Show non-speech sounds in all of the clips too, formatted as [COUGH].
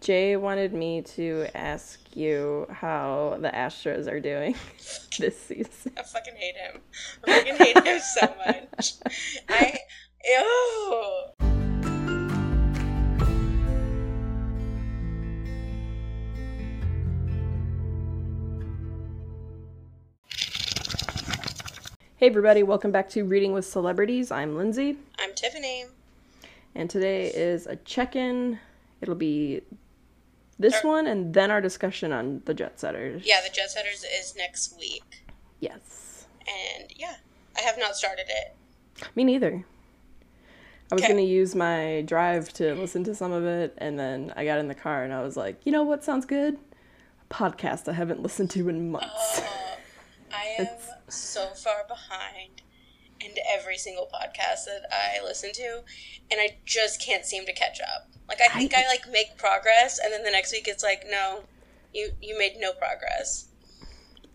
Jay wanted me to ask you how the Astros are doing [LAUGHS] this season. I fucking hate him. I fucking hate him [LAUGHS] so much. I ew. Hey everybody, welcome back to Reading with Celebrities. I'm Lindsey, I'm Tifani. and today is a check-in. It'll be this one and then our discussion on the Jet Setters. Yeah, the Jet Setters is next week, Yes. and yeah, I have not started it. Me neither. I was Okay. gonna use my drive to listen to some of it, and then I got in the car and I was like, you know what sounds good? A podcast I haven't [LAUGHS] listened to in months. Oh, I [LAUGHS] am so far behind in every single podcast that I listen to, and I just can't seem to catch up. Like I think I, like make progress, and then the next week it's like, no, you you made no progress.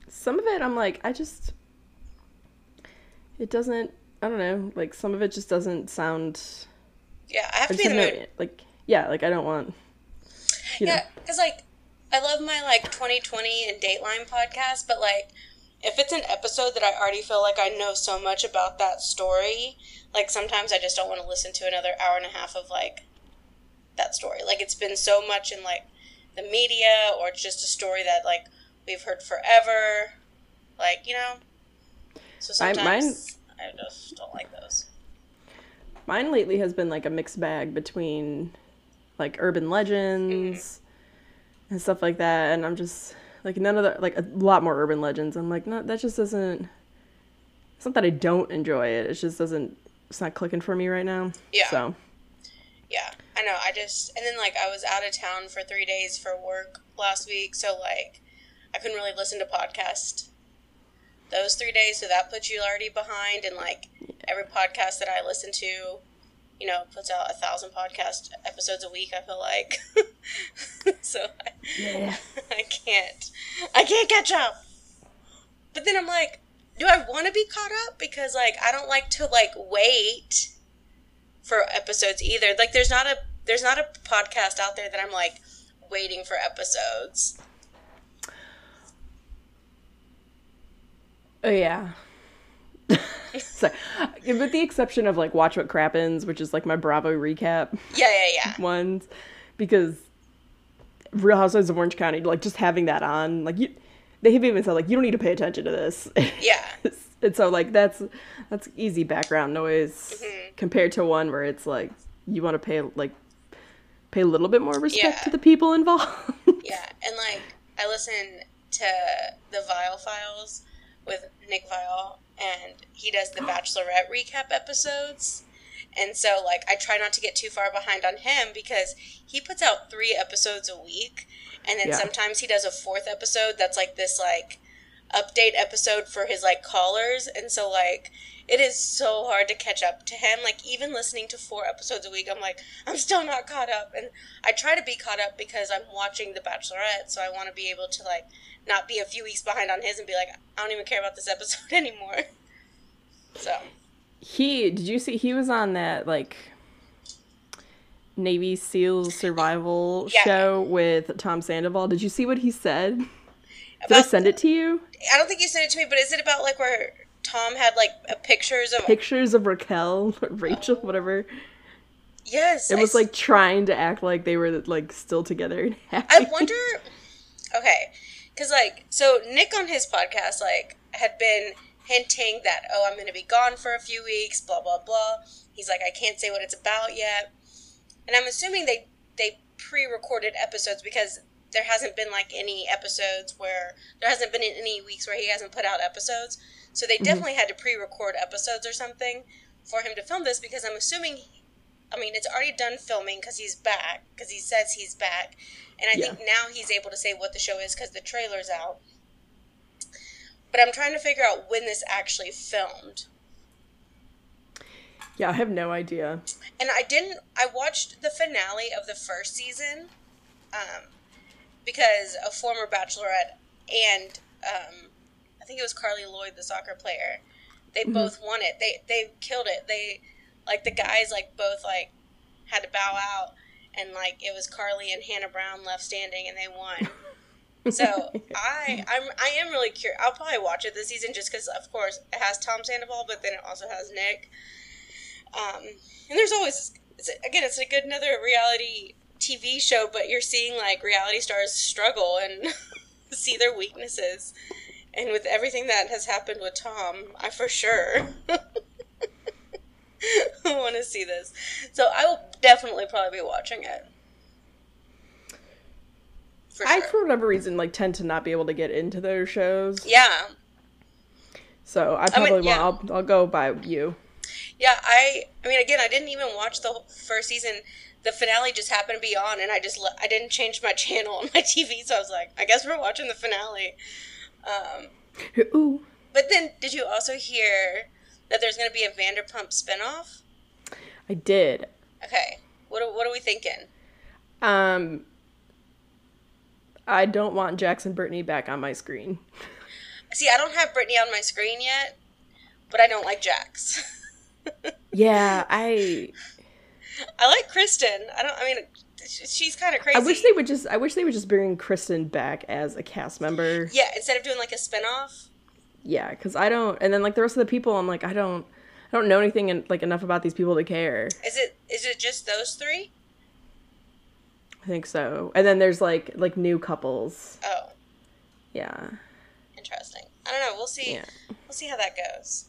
some of it I'm like, I just it doesn't I don't know, like some of it just doesn't sound Yeah, I have I to be in the mood. like yeah, like I don't want. Yeah, because like I love my like 2020 and Dateline podcast, but like if it's an episode that I already feel like I know so much about that story, like sometimes I just don't want to listen to another hour and a half of like that story. Like it's been so much in like the media, or it's just a story that like we've heard forever. Like you know, so I- sometimes I just don't like those. Mine lately has been like a mixed bag between like urban legends mm-hmm. and stuff like that, and I'm just like none of the like a lot more urban legends. I'm like, no, that just doesn't. It's not that I don't enjoy it. It just doesn't. It's not clicking for me right now. Yeah. So Yeah, I know. I just and then like I was out of town for three days for work last week, so like I couldn't really listen to podcast those three days. So that puts you already behind, and like every podcast that I listen to, you know, puts out a thousand podcast episodes a week. I feel like [LAUGHS] so I, yeah. [LAUGHS] I can't, I can't catch up. But then I'm like, do I want to be caught up? Because like I don't like to like wait for episodes either. Like there's not a there's not a podcast out there that I'm like waiting for episodes. Oh yeah. [LAUGHS] so, with the exception of like Watch What Crappens, which is like my Bravo recap Yeah, yeah, yeah. ones, because Real Housewives of Orange County, like just having that on, like you, they have even said like you don't need to pay attention to this. [LAUGHS] Yeah. and so like that's that's easy background noise Mm-hmm. compared to one where it's like you want to pay like pay a little bit more respect Yeah. to the people involved. [LAUGHS] Yeah, and like I listen to the Viall Files with Nick Viall, and he does the Bachelorette recap episodes. And so, like, I try not to get too far behind on him because he puts out three episodes a week, and then Yeah. sometimes he does a fourth episode that's like this like update episode for his like callers, and so like it is so hard to catch up to him. Like even listening to four episodes a week, I'm like I'm still not caught up, and I try to be caught up because I'm watching The Bachelorette, so I want to be able to like not be a few weeks behind on his and be like I don't even care about this episode [LAUGHS] anymore. So He did you see he was on that like Navy SEALs survival Yeah. show with Tom Sandoval. Did you see what he said? Did I send it to you? I don't think you sent it to me, but is it about like where Tom had like pictures of Pictures of Raquel, [LAUGHS] Rachel, oh. whatever. yes? It I was s- like trying to act like they were like still together and [LAUGHS] happy. I wonder. Okay, because like, so Nick on his podcast like had been hinting that oh I'm going to be gone for a few weeks, blah blah blah. He's like I can't say what it's about yet, and I'm assuming they they pre-recorded episodes because there hasn't been like any episodes where there hasn't been any weeks where he hasn't put out episodes. So they definitely had to pre-record episodes or something for him to film this because I'm assuming I mean, it's already done filming because he's back, because he says he's back. And I Yeah. think now he's able to say what the show is because the trailer's out. But I'm trying to figure out when this actually filmed. Yeah, I have no idea. And I didn't, I watched the finale of the first season um, because a former bachelorette and um, I think it was Carli Lloyd, the soccer player, they both won it. They, they killed it. They, like, the guys, like, both, like, had to bow out. and like it was Carly and Hannah Brown left standing, and they won. [LAUGHS] so I I'm I am really curious. I'll probably watch it this season just because, of course, it has Tom Sandoval, but then it also has Nick. Um, and there's always it's, again, it's a good another reality TV show, but you're seeing like reality stars struggle and [LAUGHS] see their weaknesses. And with everything that has happened with Tom, I for sure [LAUGHS] want to see this. So I will definitely probably be watching it. For I, for whatever reason, like tend to not be able to get into those shows. Yeah. So I probably I mean, yeah. I'll I'll go by you. Yeah, I I mean again, I didn't even watch the first season. The finale just happened to be on, and I just I didn't change my [LAUGHS] channel on my TV, so I was like, I guess we're watching the finale. Um, Ooh. But then, did you also hear that there's going to be a Vanderpump spinoff? I did. Okay. What are, what are we thinking? Um, I don't want Jax and Brittany back on my screen. [LAUGHS] See, I don't have Brittany on my screen yet, but I don't like Jax. [LAUGHS] yeah, I. I like Kristen. I don't. I mean, she's kind of crazy. I wish they would just. I wish they would just bring Kristen back as a cast member. Yeah, instead of doing like a spinoff. Yeah, because I don't. And then like the rest of the people, I'm like, I don't. I don't know anything and like enough about these people to care. Is it? Is it just those three? I think so. And then there's like like new couples. Oh. Yeah. Interesting. I don't know. We'll see. Yeah. We'll see how that goes.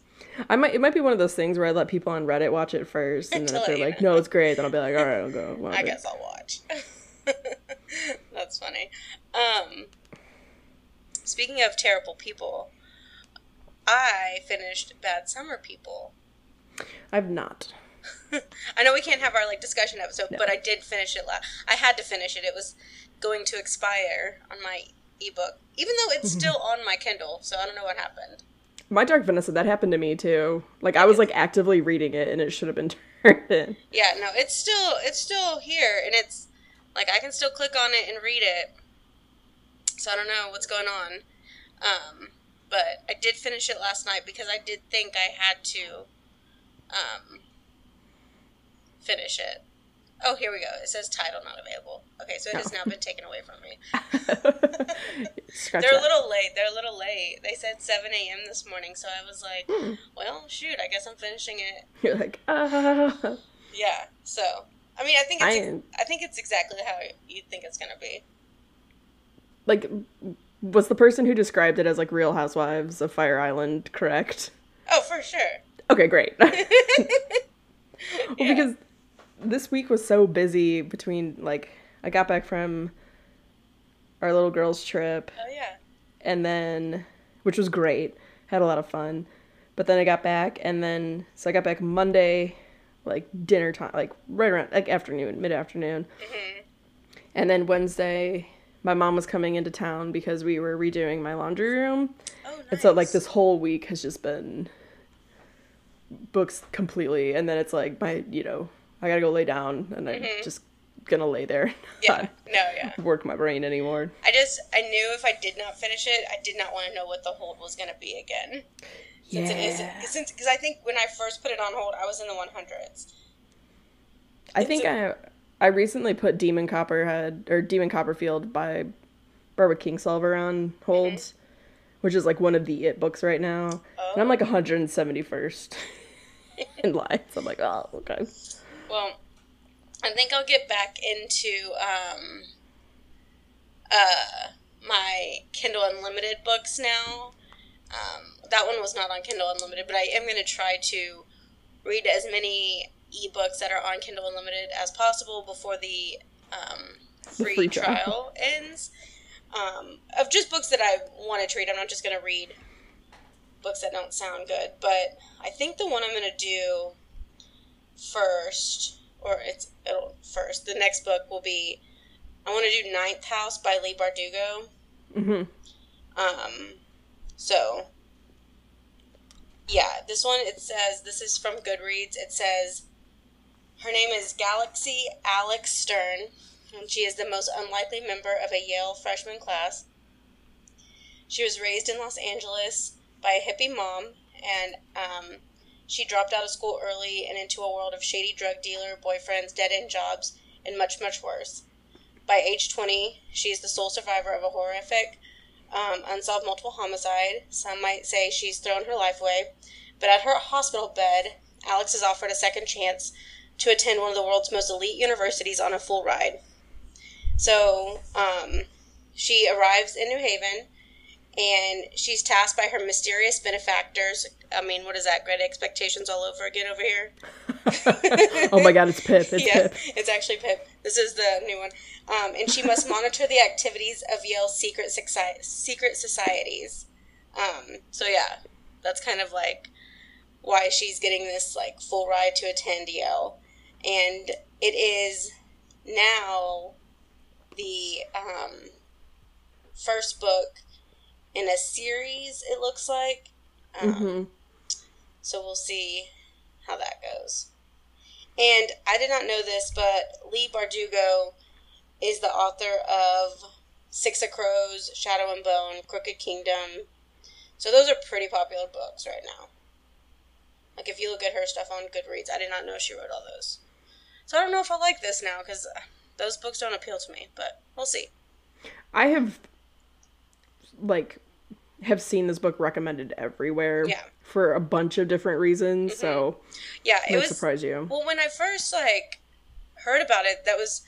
I might. It might be one of those things where I let people on Reddit watch it first, and then if they're like, "No, it's great," then I'll be like, "All right, I'll go." [LAUGHS] I it. guess I'll watch. [LAUGHS] That's funny. Um, speaking of terrible people, I finished Bad Summer People. I've not. [LAUGHS] I know we can't have our like discussion episode, no. but I did finish it. last. I had to finish it. It was going to expire on my ebook, even though it's still on my Kindle. So I don't know what happened. My Dark Vanessa, that happened to me too. Like I was like actively reading it, and it should have been [LAUGHS] turned in. Yeah, no, it's still it's still here, and it's like I can still click on it and read it. So I don't know what's going on. Um, but I did finish it last night because I did think I had to um, finish it. Oh, here we go. It says title not available. Okay, so it has now been taken away from me. [LAUGHS] They're that. a little late. They're a little late. They said 7 a.m. this morning, so I was like, hmm. well, shoot, I guess I'm finishing it. You're like, ah. Yeah, so. I mean, I think it's, I, I think it's exactly how you think it's going to be. Like, was the person who described it as like Real Housewives of Fire Island correct? Oh, for sure. Okay, great. [LAUGHS] well, yeah. because this week was so busy between like I got back from our little girls trip. Oh yeah. And then which was great. Had a lot of fun. But then I got back and then so I got back Monday like dinner time like right around like afternoon, mid-afternoon. Mm-hmm. And then Wednesday my mom was coming into town because we were redoing my laundry room. Oh, nice. And so like this whole week has just been books completely and then it's like my you know i gotta go lay down and i'm mm-hmm. just gonna lay there yeah [LAUGHS] no yeah work my brain anymore i just i knew if i did not finish it i did not want to know what the hold was gonna be again since yeah. it is since because i think when i first put it on hold i was in the 100s i it's think a, i i recently put demon copperhead or demon copperfield by barbara kingsolver on hold, mm-hmm. which is like one of the it books right now oh. and i'm like 171st [LAUGHS] in line. So I'm like, oh, okay. Well, I think I'll get back into um, uh, my Kindle Unlimited books now. Um, that one was not on Kindle Unlimited, but I am going to try to read as many ebooks that are on Kindle Unlimited as possible before the, um, free, the free, trial, trial [LAUGHS] ends. Um, of just books that I want to read. I'm not just going to read books that don't sound good. But I think the one I'm going to do first, or it's it'll first, the next book will be I want to do Ninth House by Leigh Bardugo. Mm-hmm. Um, so yeah, this one it says this is from Goodreads. It says her name is Galaxy Alex Stern, and she is the most unlikely member of a Yale freshman class. She was raised in Los Angeles by a hippie mom, and um, she dropped out of school early and into a world of shady drug dealer boyfriends, dead end jobs, and much, much worse. By age 20, she is the sole survivor of a horrific, um, unsolved multiple homicide. Some might say she's thrown her life away. But at her hospital bed, Alex is offered a second chance to attend one of the world's most elite universities on a full ride. So, um, she arrives in New Haven and she's tasked by her mysterious benefactors. I mean, what is that? Great expectations all over again over here. [LAUGHS] oh my god, it's Pip. It's yeah, Pip. it's actually Pip. This is the new one. Um, and she must monitor the activities of Yale's secret soci- secret societies. Um, so yeah, that's kind of like why she's getting this like full ride to attend Yale, and it is now the um, first book in a series. It looks like. Um, hmm so we'll see how that goes. And I did not know this, but Leigh Bardugo is the author of Six of Crows, Shadow and Bone, Crooked Kingdom. So those are pretty popular books right now. Like if you look at her stuff on Goodreads, I did not know she wrote all those. So I don't know if I like this now because those books don't appeal to me, but we'll see. I have like have seen this book recommended everywhere Yeah. for a bunch of different reasons. Mm-hmm. So Yeah, it was surprise you. Well, when I first like heard about it, that was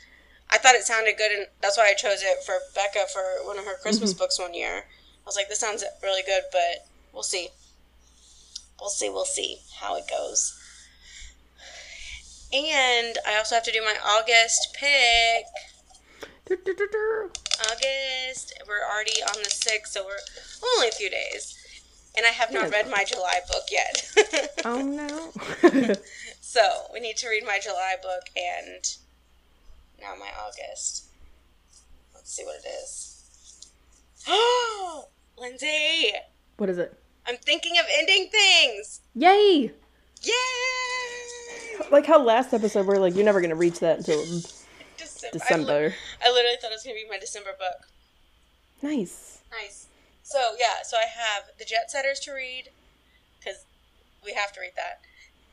I thought it sounded good, and that's why I chose it for Becca for one of her Christmas mm-hmm. books one year. I was like, this sounds really good, but we'll see. We'll see. We'll see how it goes. And I also have to do my August pick. August. We're already on the sixth, so we're only a few days. And I have not read my July book yet. [LAUGHS] oh no. [LAUGHS] So we need to read my July book and now my August. Let's see what it is. Oh, [GASPS] Lindsey, what is it? I'm thinking of ending things. Yay! Yay! Like how last episode we're like, you're never gonna reach that until December. I, li- I literally thought it was gonna be my December book. Nice. Nice. So yeah, so I have the Jet Setters to read because we have to read that.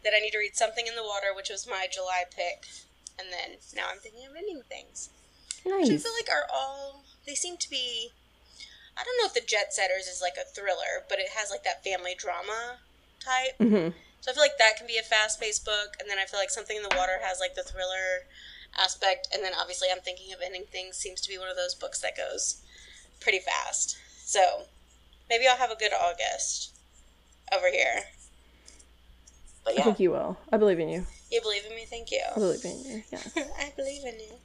Then I need to read Something in the Water, which was my July pick, and then now I'm thinking of ending things. Nice. which I feel like are all they seem to be. I don't know if the Jet Setters is like a thriller, but it has like that family drama type. hmm So I feel like that can be a fast paced book, and then I feel like Something in the Water has like the thriller aspect, and then obviously I'm thinking of ending things seems to be one of those books that goes pretty fast. So maybe I'll have a good August over here. But I think you will. I believe in you. you believe in me? Thank you. I believe in you. Yes. [LAUGHS] I believe in you.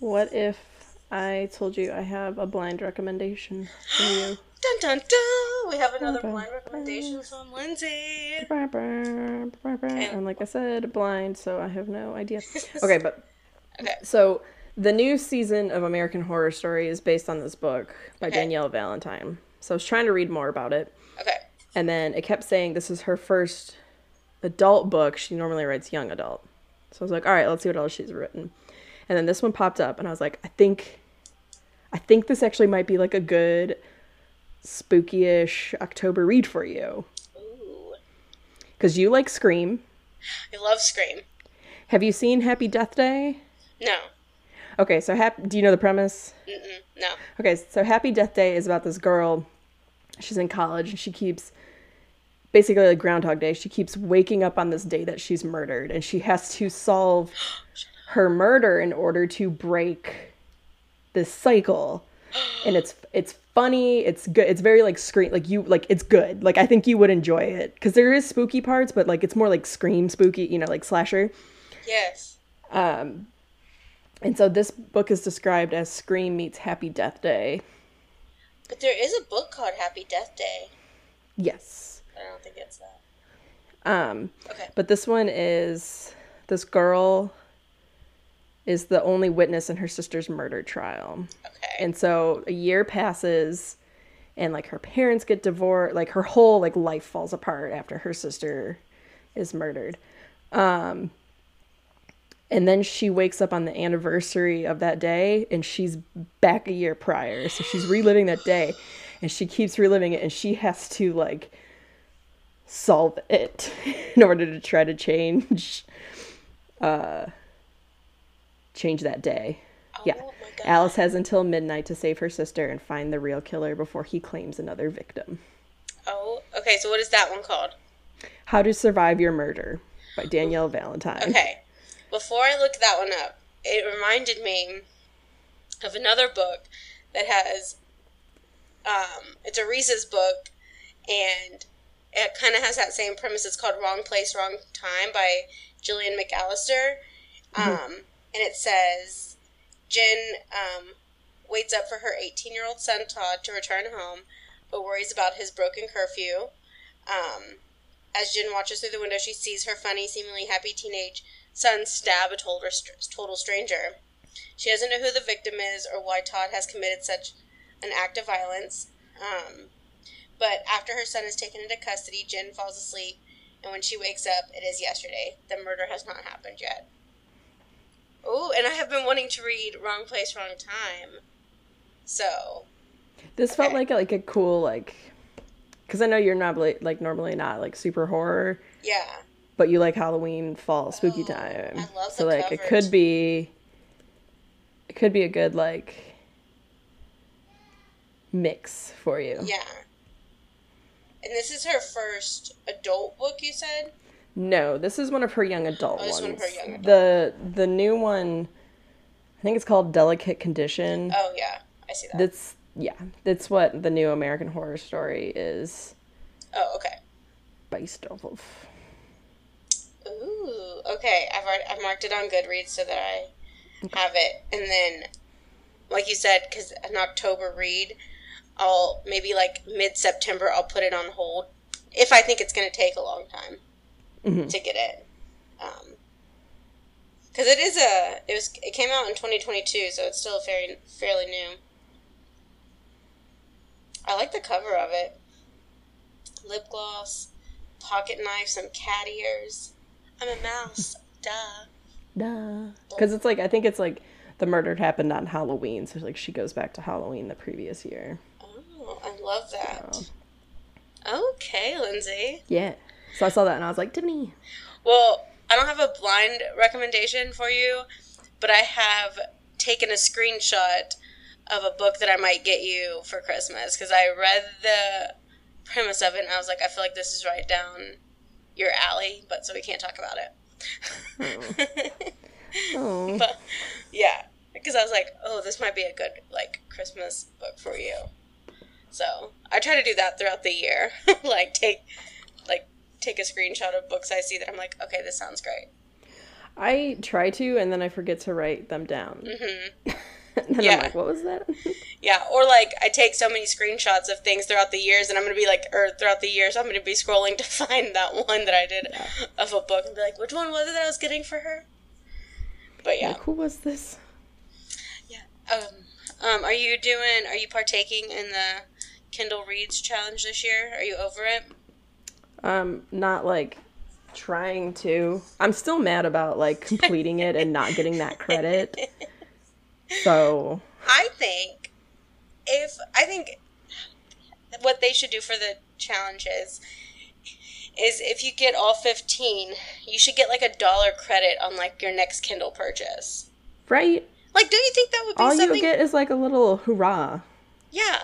What if I told you I have a blind recommendation for you? [GASPS] [GASPS] [GASPS] Dun dun dun! We have another blind recommendation from Lindsey. And like I said, blind, so I have no idea. [LAUGHS] Okay, but Okay. so the new season of American Horror Story is based on this book by Okay. Danielle Valentine. So I was trying to read more about it, Okay. and then it kept saying this is her first adult book. She normally writes young adult. So I was like, all right, let's see what else she's written. And then this one popped up, and I was like, I think, I think this actually might be like a good spooky-ish October read for you Ooh. because you like Scream. I love Scream. Have you seen Happy Death Day? No. Okay, so hap- do you know the premise? Mm-mm. No. Okay, so Happy Death Day is about this girl. She's in college and she keeps basically like Groundhog Day. She keeps waking up on this day that she's murdered and she has to solve [GASPS] her murder in order to break this cycle. And it's it's funny, it's good. It's very like scream like you like it's good. Like I think you would enjoy it cuz there is spooky parts, but like it's more like scream spooky, you know, like slasher. Yes. Um, and so this book is described as Scream meets Happy Death Day. But there is a book called Happy Death Day. Yes. I don't think it's that. Um, Okay. but this one is this girl is the only witness in her sister's murder trial. Okay. And so a year passes and like her parents get divorced, like her whole like life falls apart after her sister is murdered. Um and then she wakes up on the anniversary of that day and she's back a year prior. So she's reliving that day and she keeps reliving it and she has to like solve it [LAUGHS] in order to try to change uh change that day. Oh Yeah. my god. Alice has until midnight to save her sister and find the real killer before he claims another victim. Oh, okay. So what is that one called? How to Survive Your Murder by Danielle Valentine. Okay. Before I look that one up, it reminded me of another book that has um it's a Reese's book and it kind of has that same premise. It's called Wrong Place, Wrong Time by Gillian McAllister. Um, and it says Jen um, waits up for her 18 year old son Todd to return home, but worries about his broken curfew. Um, as Jen watches through the window, she sees her funny, seemingly happy teenage son stab a total, stranger. She doesn't know who the victim is or why Todd has committed such an act of violence. Um, but after her son is taken into custody, Jen falls asleep, and when she wakes up, it is yesterday. The murder has not happened yet. Oh, and I have been wanting to read Wrong Place, Wrong Time. So, This felt Okay. like like a cool like because I know you're not like, like normally not like super horror, yeah. but you like Halloween, fall, spooky Oh, time. I love so like it could be it could be a good like mix for you. Yeah. And this is her first adult book, you said? No, this is one of her young adult Oh, this ones. one of her young adult. The the new one I think it's called Delicate Condition. Oh, yeah. I see that. That's yeah, that's what the new American Horror Story is oh, okay. based off of. Ooh, okay. I've already, I've marked it on Goodreads so that I have it, and then, like you said, because an October read, I'll maybe like mid September I'll put it on hold if I think it's going to take a long time Mhm. to get it. Um, because it is a it was it came out in 2022, so it's still fairly fairly new. I like the cover of it. Lip gloss, pocket knife, some cat ears. I'm a mouse. [LAUGHS] Duh. Duh. Because it's like I think it's like the murder happened on Halloween, so like she goes back to Halloween the previous year. Oh, I love that. Okay, Lindsey. Yeah. So I saw that and I was like, Tifani. Well, I don't have a blind recommendation for you, but I have taken a screenshot of a book that I might get you for Christmas because I read the premise of it and I was like, I feel like this is right down your alley, but so we can't talk about it. Oh. [LAUGHS] oh. but yeah, because I was like, oh, this might be a good like Christmas book for you. So I try to do that throughout the year, [LAUGHS] like take take a screenshot of books I see that I'm like, okay, this sounds great. I try to and then I forget to write them down. hmm [LAUGHS] and then Yeah. I'm like, what was that? [LAUGHS] Yeah, or like I take so many screenshots of things throughout the years, and I'm gonna be like, or throughout the years, I'm gonna be scrolling [LAUGHS] to find that one that I did of a book and be like, which one was it that I was getting for her? But yeah, like, who was this? Yeah. Um, um, are you doing? Are you partaking in the Kindle Reads challenge this year? Are you over it? Um, not like trying to. I'm still mad about like completing it and not getting that credit. So I think if I think what they should do for the challenges is if you get all 15, you should get like a dollar credit on like your next Kindle purchase. right, Like, don't you think that would be all something? you get is like a little hurrah. Yeah,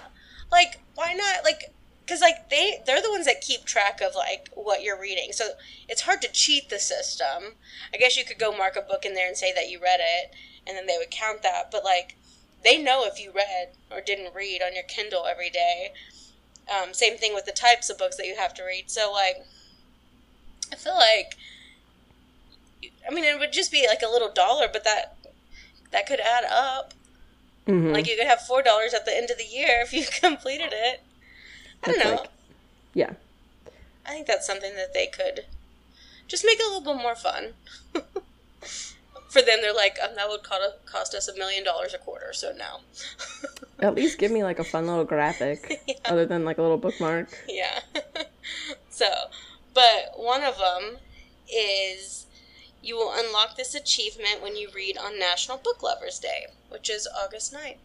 like why not? Like, because like they they're the ones that keep track of like what you're reading, so it's hard to cheat the system. I guess you could go mark a book in there and say that you read it, and then they would count that. But like, they know if you read or didn't read on your Kindle every day. Um, same thing with the types of books that you have to read. So like, I feel like, I mean, it would just be like a little dollar, but that that could add up. Mhm. Like you could have four dollars at the end of the year if you [LAUGHS] completed it. I don't know. like- yeah. I think that's something that they could just make it a little bit more fun. [LAUGHS] For them, they're like, um, that would cost, us a million dollars a quarter, so no. [LAUGHS] At least give me like a fun little graphic, [LAUGHS] Yeah. other than like a little bookmark. yeah. so, but one of them is you will unlock this achievement when you read on National Book Lovers Day, which is August 9th.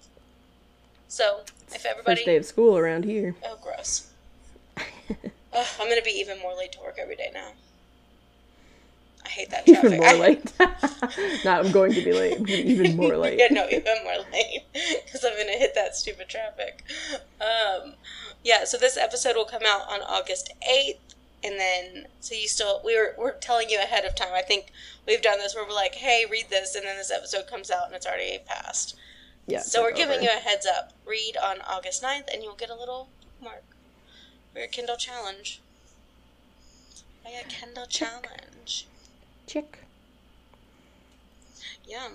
So, if everybody. First day of school around here. Oh, gross. [LAUGHS] Ugh, I'm gonna be even more late to work every day now. I hate that traffic. even more late. [LAUGHS] [LAUGHS] Not I'm going to be late. I'm gonna be even more late. yeah, no, even more late because I'm gonna hit that stupid traffic. Um, yeah, so this episode will come out on August eighth, and then so you still we were we're telling you ahead of time. I think we've done this where we're like, hey, read this, and then this episode comes out and it's already passed. Yeah. So we're giving over. you a heads up. Read on August 9th, and you'll get a little mark for your Kindle challenge. Oh yeah, Kindle challenge. chick. Yeah.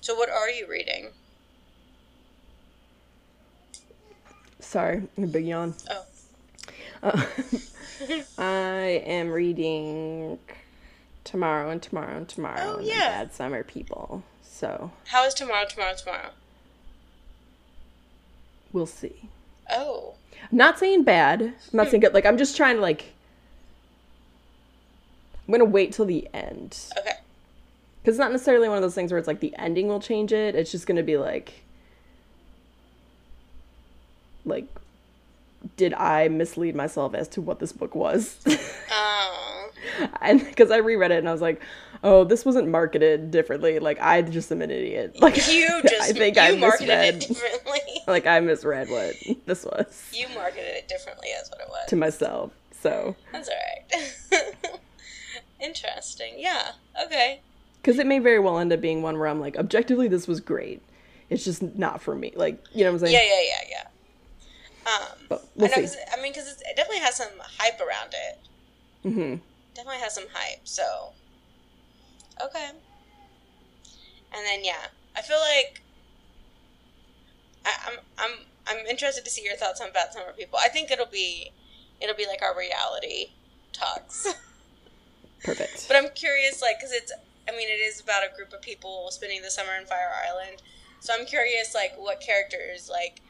So what are you reading? Sorry, a big yawn. Oh, [LAUGHS] Uh, I am reading tomorrow and tomorrow and tomorrow. Oh, and yeah. Bad Summer People. So how is tomorrow? Tomorrow? Tomorrow? we'll see. Oh, I'm not saying bad. I'm not saying good. Like I'm just trying to like. I'm gonna wait till the end okay. because it's not necessarily one of those things where it's like the ending will change it. It's just gonna be like, like, did I mislead myself as to what this book was? [LAUGHS] Oh, and because I reread it and I was like, oh, this wasn't marketed differently. Like [LAUGHS] [LAUGHS] I just am an idiot. Like you just I think you I marketed misread. it [LAUGHS] differently. like I misread what this was you marketed it differently. as what it was. to myself. So That's all right. Interesting. Yeah. Okay. because it may very well end up being one where I'm like, objectively, this was great. It's just not for me. Like you know what I'm saying? Yeah, yeah, yeah, yeah. Um, But I we'll know. see. 'cause- I mean, because it definitely has some hype around it. hmm Definitely has some hype. So, okay. And then yeah, I feel like I, I'm I'm I'm interested to see your thoughts on Bad Summer People. I think it'll be it'll be like our reality talks. [LAUGHS] Perfect. But I'm curious, like, because it's, I mean, it is about a group of people spending the summer in Fire Island. So I'm curious, like, what characters, like,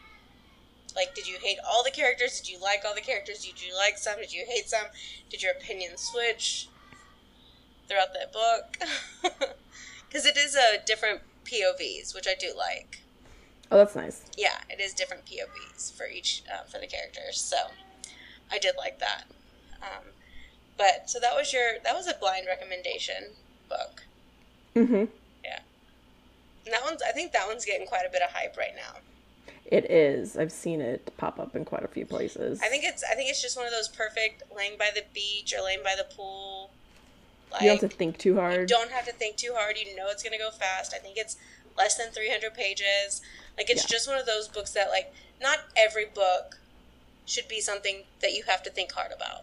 like, did you hate all the characters? Did you like all the characters? Did you like some? Did you hate some? Did your opinion switch throughout that book? [LAUGHS] Because it is a different POVs, which I do like. oh, that's nice. Yeah, it is different POVs for each uh, for the characters. So I did like that. Um, but so that was your that was a blind recommendation book. mm-hmm yeah And that one's I think that one's getting quite a bit of hype right now. It is. I've seen it pop up in quite a few places. I think it's I think it's just one of those perfect laying by the beach or laying by the pool. Like you don't have to think too hard. you don't have to think too hard. You know it's gonna go fast. I think it's less than three hundred pages. Like it's Yeah. just one of those books that like not every book should be something that you have to think hard about.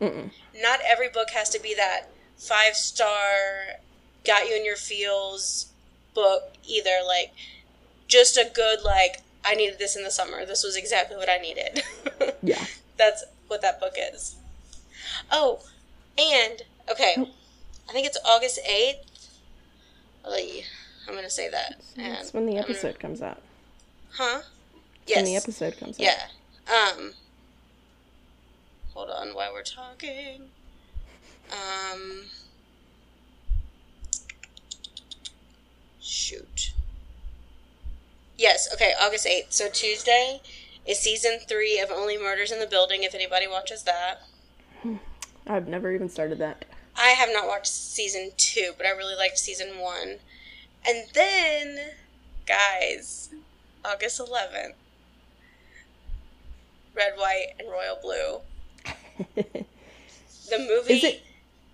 Mm-mm. Not every book has to be that five star, got you in your feels book either. Like just a good like I needed this in the summer. This was exactly what I needed. [LAUGHS] Yeah. That's what that book is. Oh, and okay, Oh. I think it's August eighth. I'm gonna say that. That's when the I'm gonna- episode comes out. huh? Yes. When the episode comes out. Yeah. Um. Hold on, while we're talking. Um. Shoot. Yes. Okay. August eighth. So Tuesday is season three of Only Murders in the Building. If anybody watches that, I've never even started that. I have not watched season two, but I really liked season one. And then, guys, August 11th, Red, White, and Royal Blue. [LAUGHS] The movie, Is it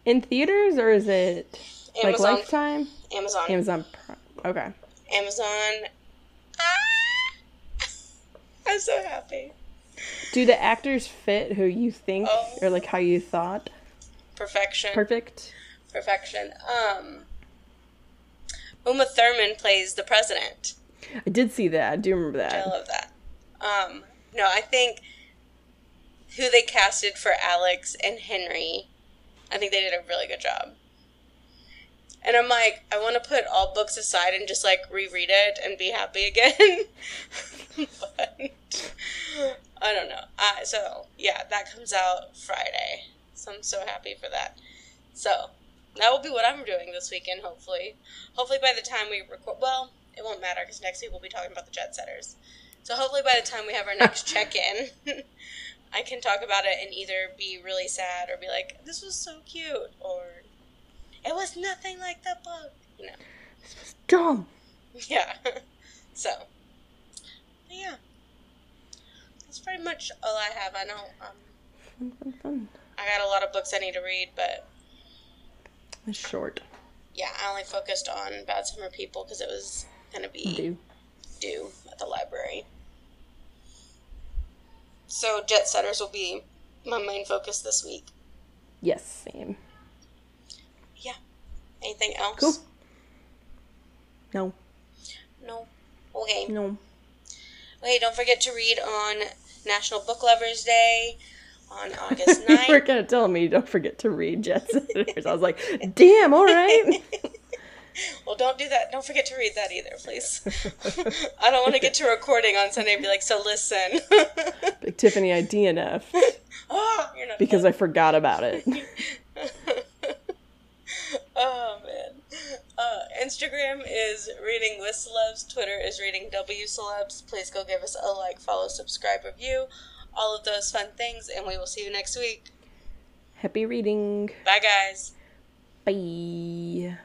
in theaters or is it like Amazon, Lifetime? Amazon, Amazon. Prime. Okay. Amazon. Ah! [LAUGHS] I'm so happy. Do the actors fit who you think Oh. or like how you thought? Perfection. Perfect. Perfection. Um, Uma Thurman plays the president. I did see that. I do remember that. I love that. Um, no, I think who they casted for Alex and Henry, I think they did a really good job. And I'm like, I want to put all books aside and just like reread it and be happy [LAUGHS] again. but I don't know. Uh, so yeah, that comes out Friday. So I'm so happy for that. So that will be what I'm doing this weekend. Hopefully, hopefully by the time we record, well, it won't matter because next week we'll be talking about the Jet Setters. So hopefully by the time we have our next [LAUGHS] check-in, [LAUGHS] I can talk about it and either be really sad or be like, "This was so cute," or It was nothing like the book. You know. This was dumb. [LAUGHS] Yeah. so. Yeah. That's pretty much all I have. I know. Um, Fun, fun, fun. I got a lot of books I need to read, but It's short. yeah, I only focused on Bad Summer People because it was gonna be Do. due at the library. So Jet Setters will be my main focus this week. Yes, same. Yeah. Anything else? Cool. No, No. Okay. no. Okay, don't forget to read on National Book Lovers Day on August [LAUGHS] 9th. you were 9th. gonna tell me don't forget to read Jet Setters. [LAUGHS] I was like, damn, all right. [LAUGHS] well, don't do that. Don't forget to read that either, please. I don't want to get to recording on Sunday and be like, so listen. Big Tifani, I DNF oh, you're not because I forgot about it. oh man. Uh, Instagram is reading with celebs. Twitter is reading W celebs. Please go give us a like, follow, subscribe, review, all of those fun things, and we will see you next week. Happy reading. Bye, guys. Bye.